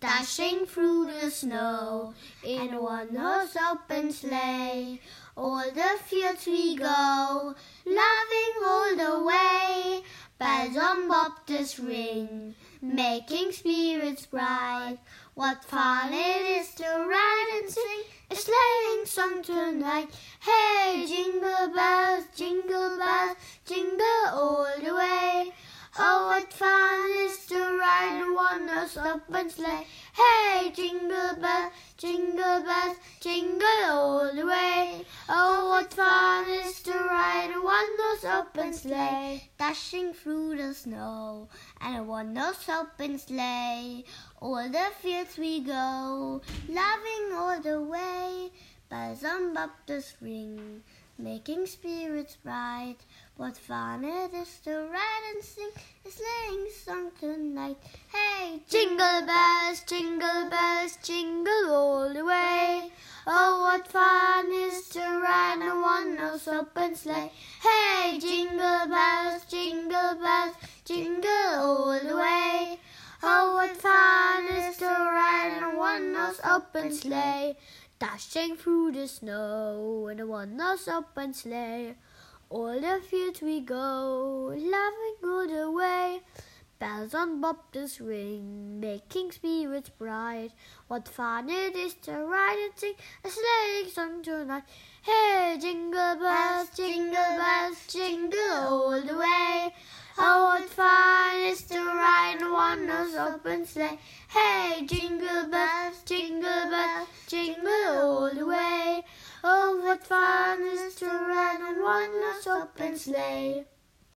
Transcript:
dashing through the snow in a one-horse open sleigh. All the fields we go, laughing all the way. Bells on bobtails ring, making spirits bright. What fun it is to ride and sing a sleighing song tonight. Hey, jingle bells, jingle bells, jingle ride a open sleigh. Hey, jingle bells, jingle bells, jingle all the way. Oh, what fun is to ride a one-horse open sleigh, dashing through the snow, and a one-horse open sleigh. All the fields we go, laughing all the way. Bells on bobtails ring, making spirits bright. What fun it is to ride and sing a. Hey, jingle bells, jingle bells, jingle all the way. Oh, what fun is to ride a one-horse open sleigh. Hey, jingle bells, jingle bells, jingle all the way. Oh, what fun is to ride a one-horse open sleigh. Dashing through the snow in a one-horse open sleigh. All the fields we go, laughing all the way. Bells on bobtails ring, making spirits bright. What fun it is to ride and sing a sleighing song tonight. Hey, jingle bells, jingle bells, jingle all the way. Oh, what fun it is to ride in one horse open sleigh. Hey, jingle bells, jingle bells, jingle all the way. Oh, what fun it is to ride on one horse open sleigh.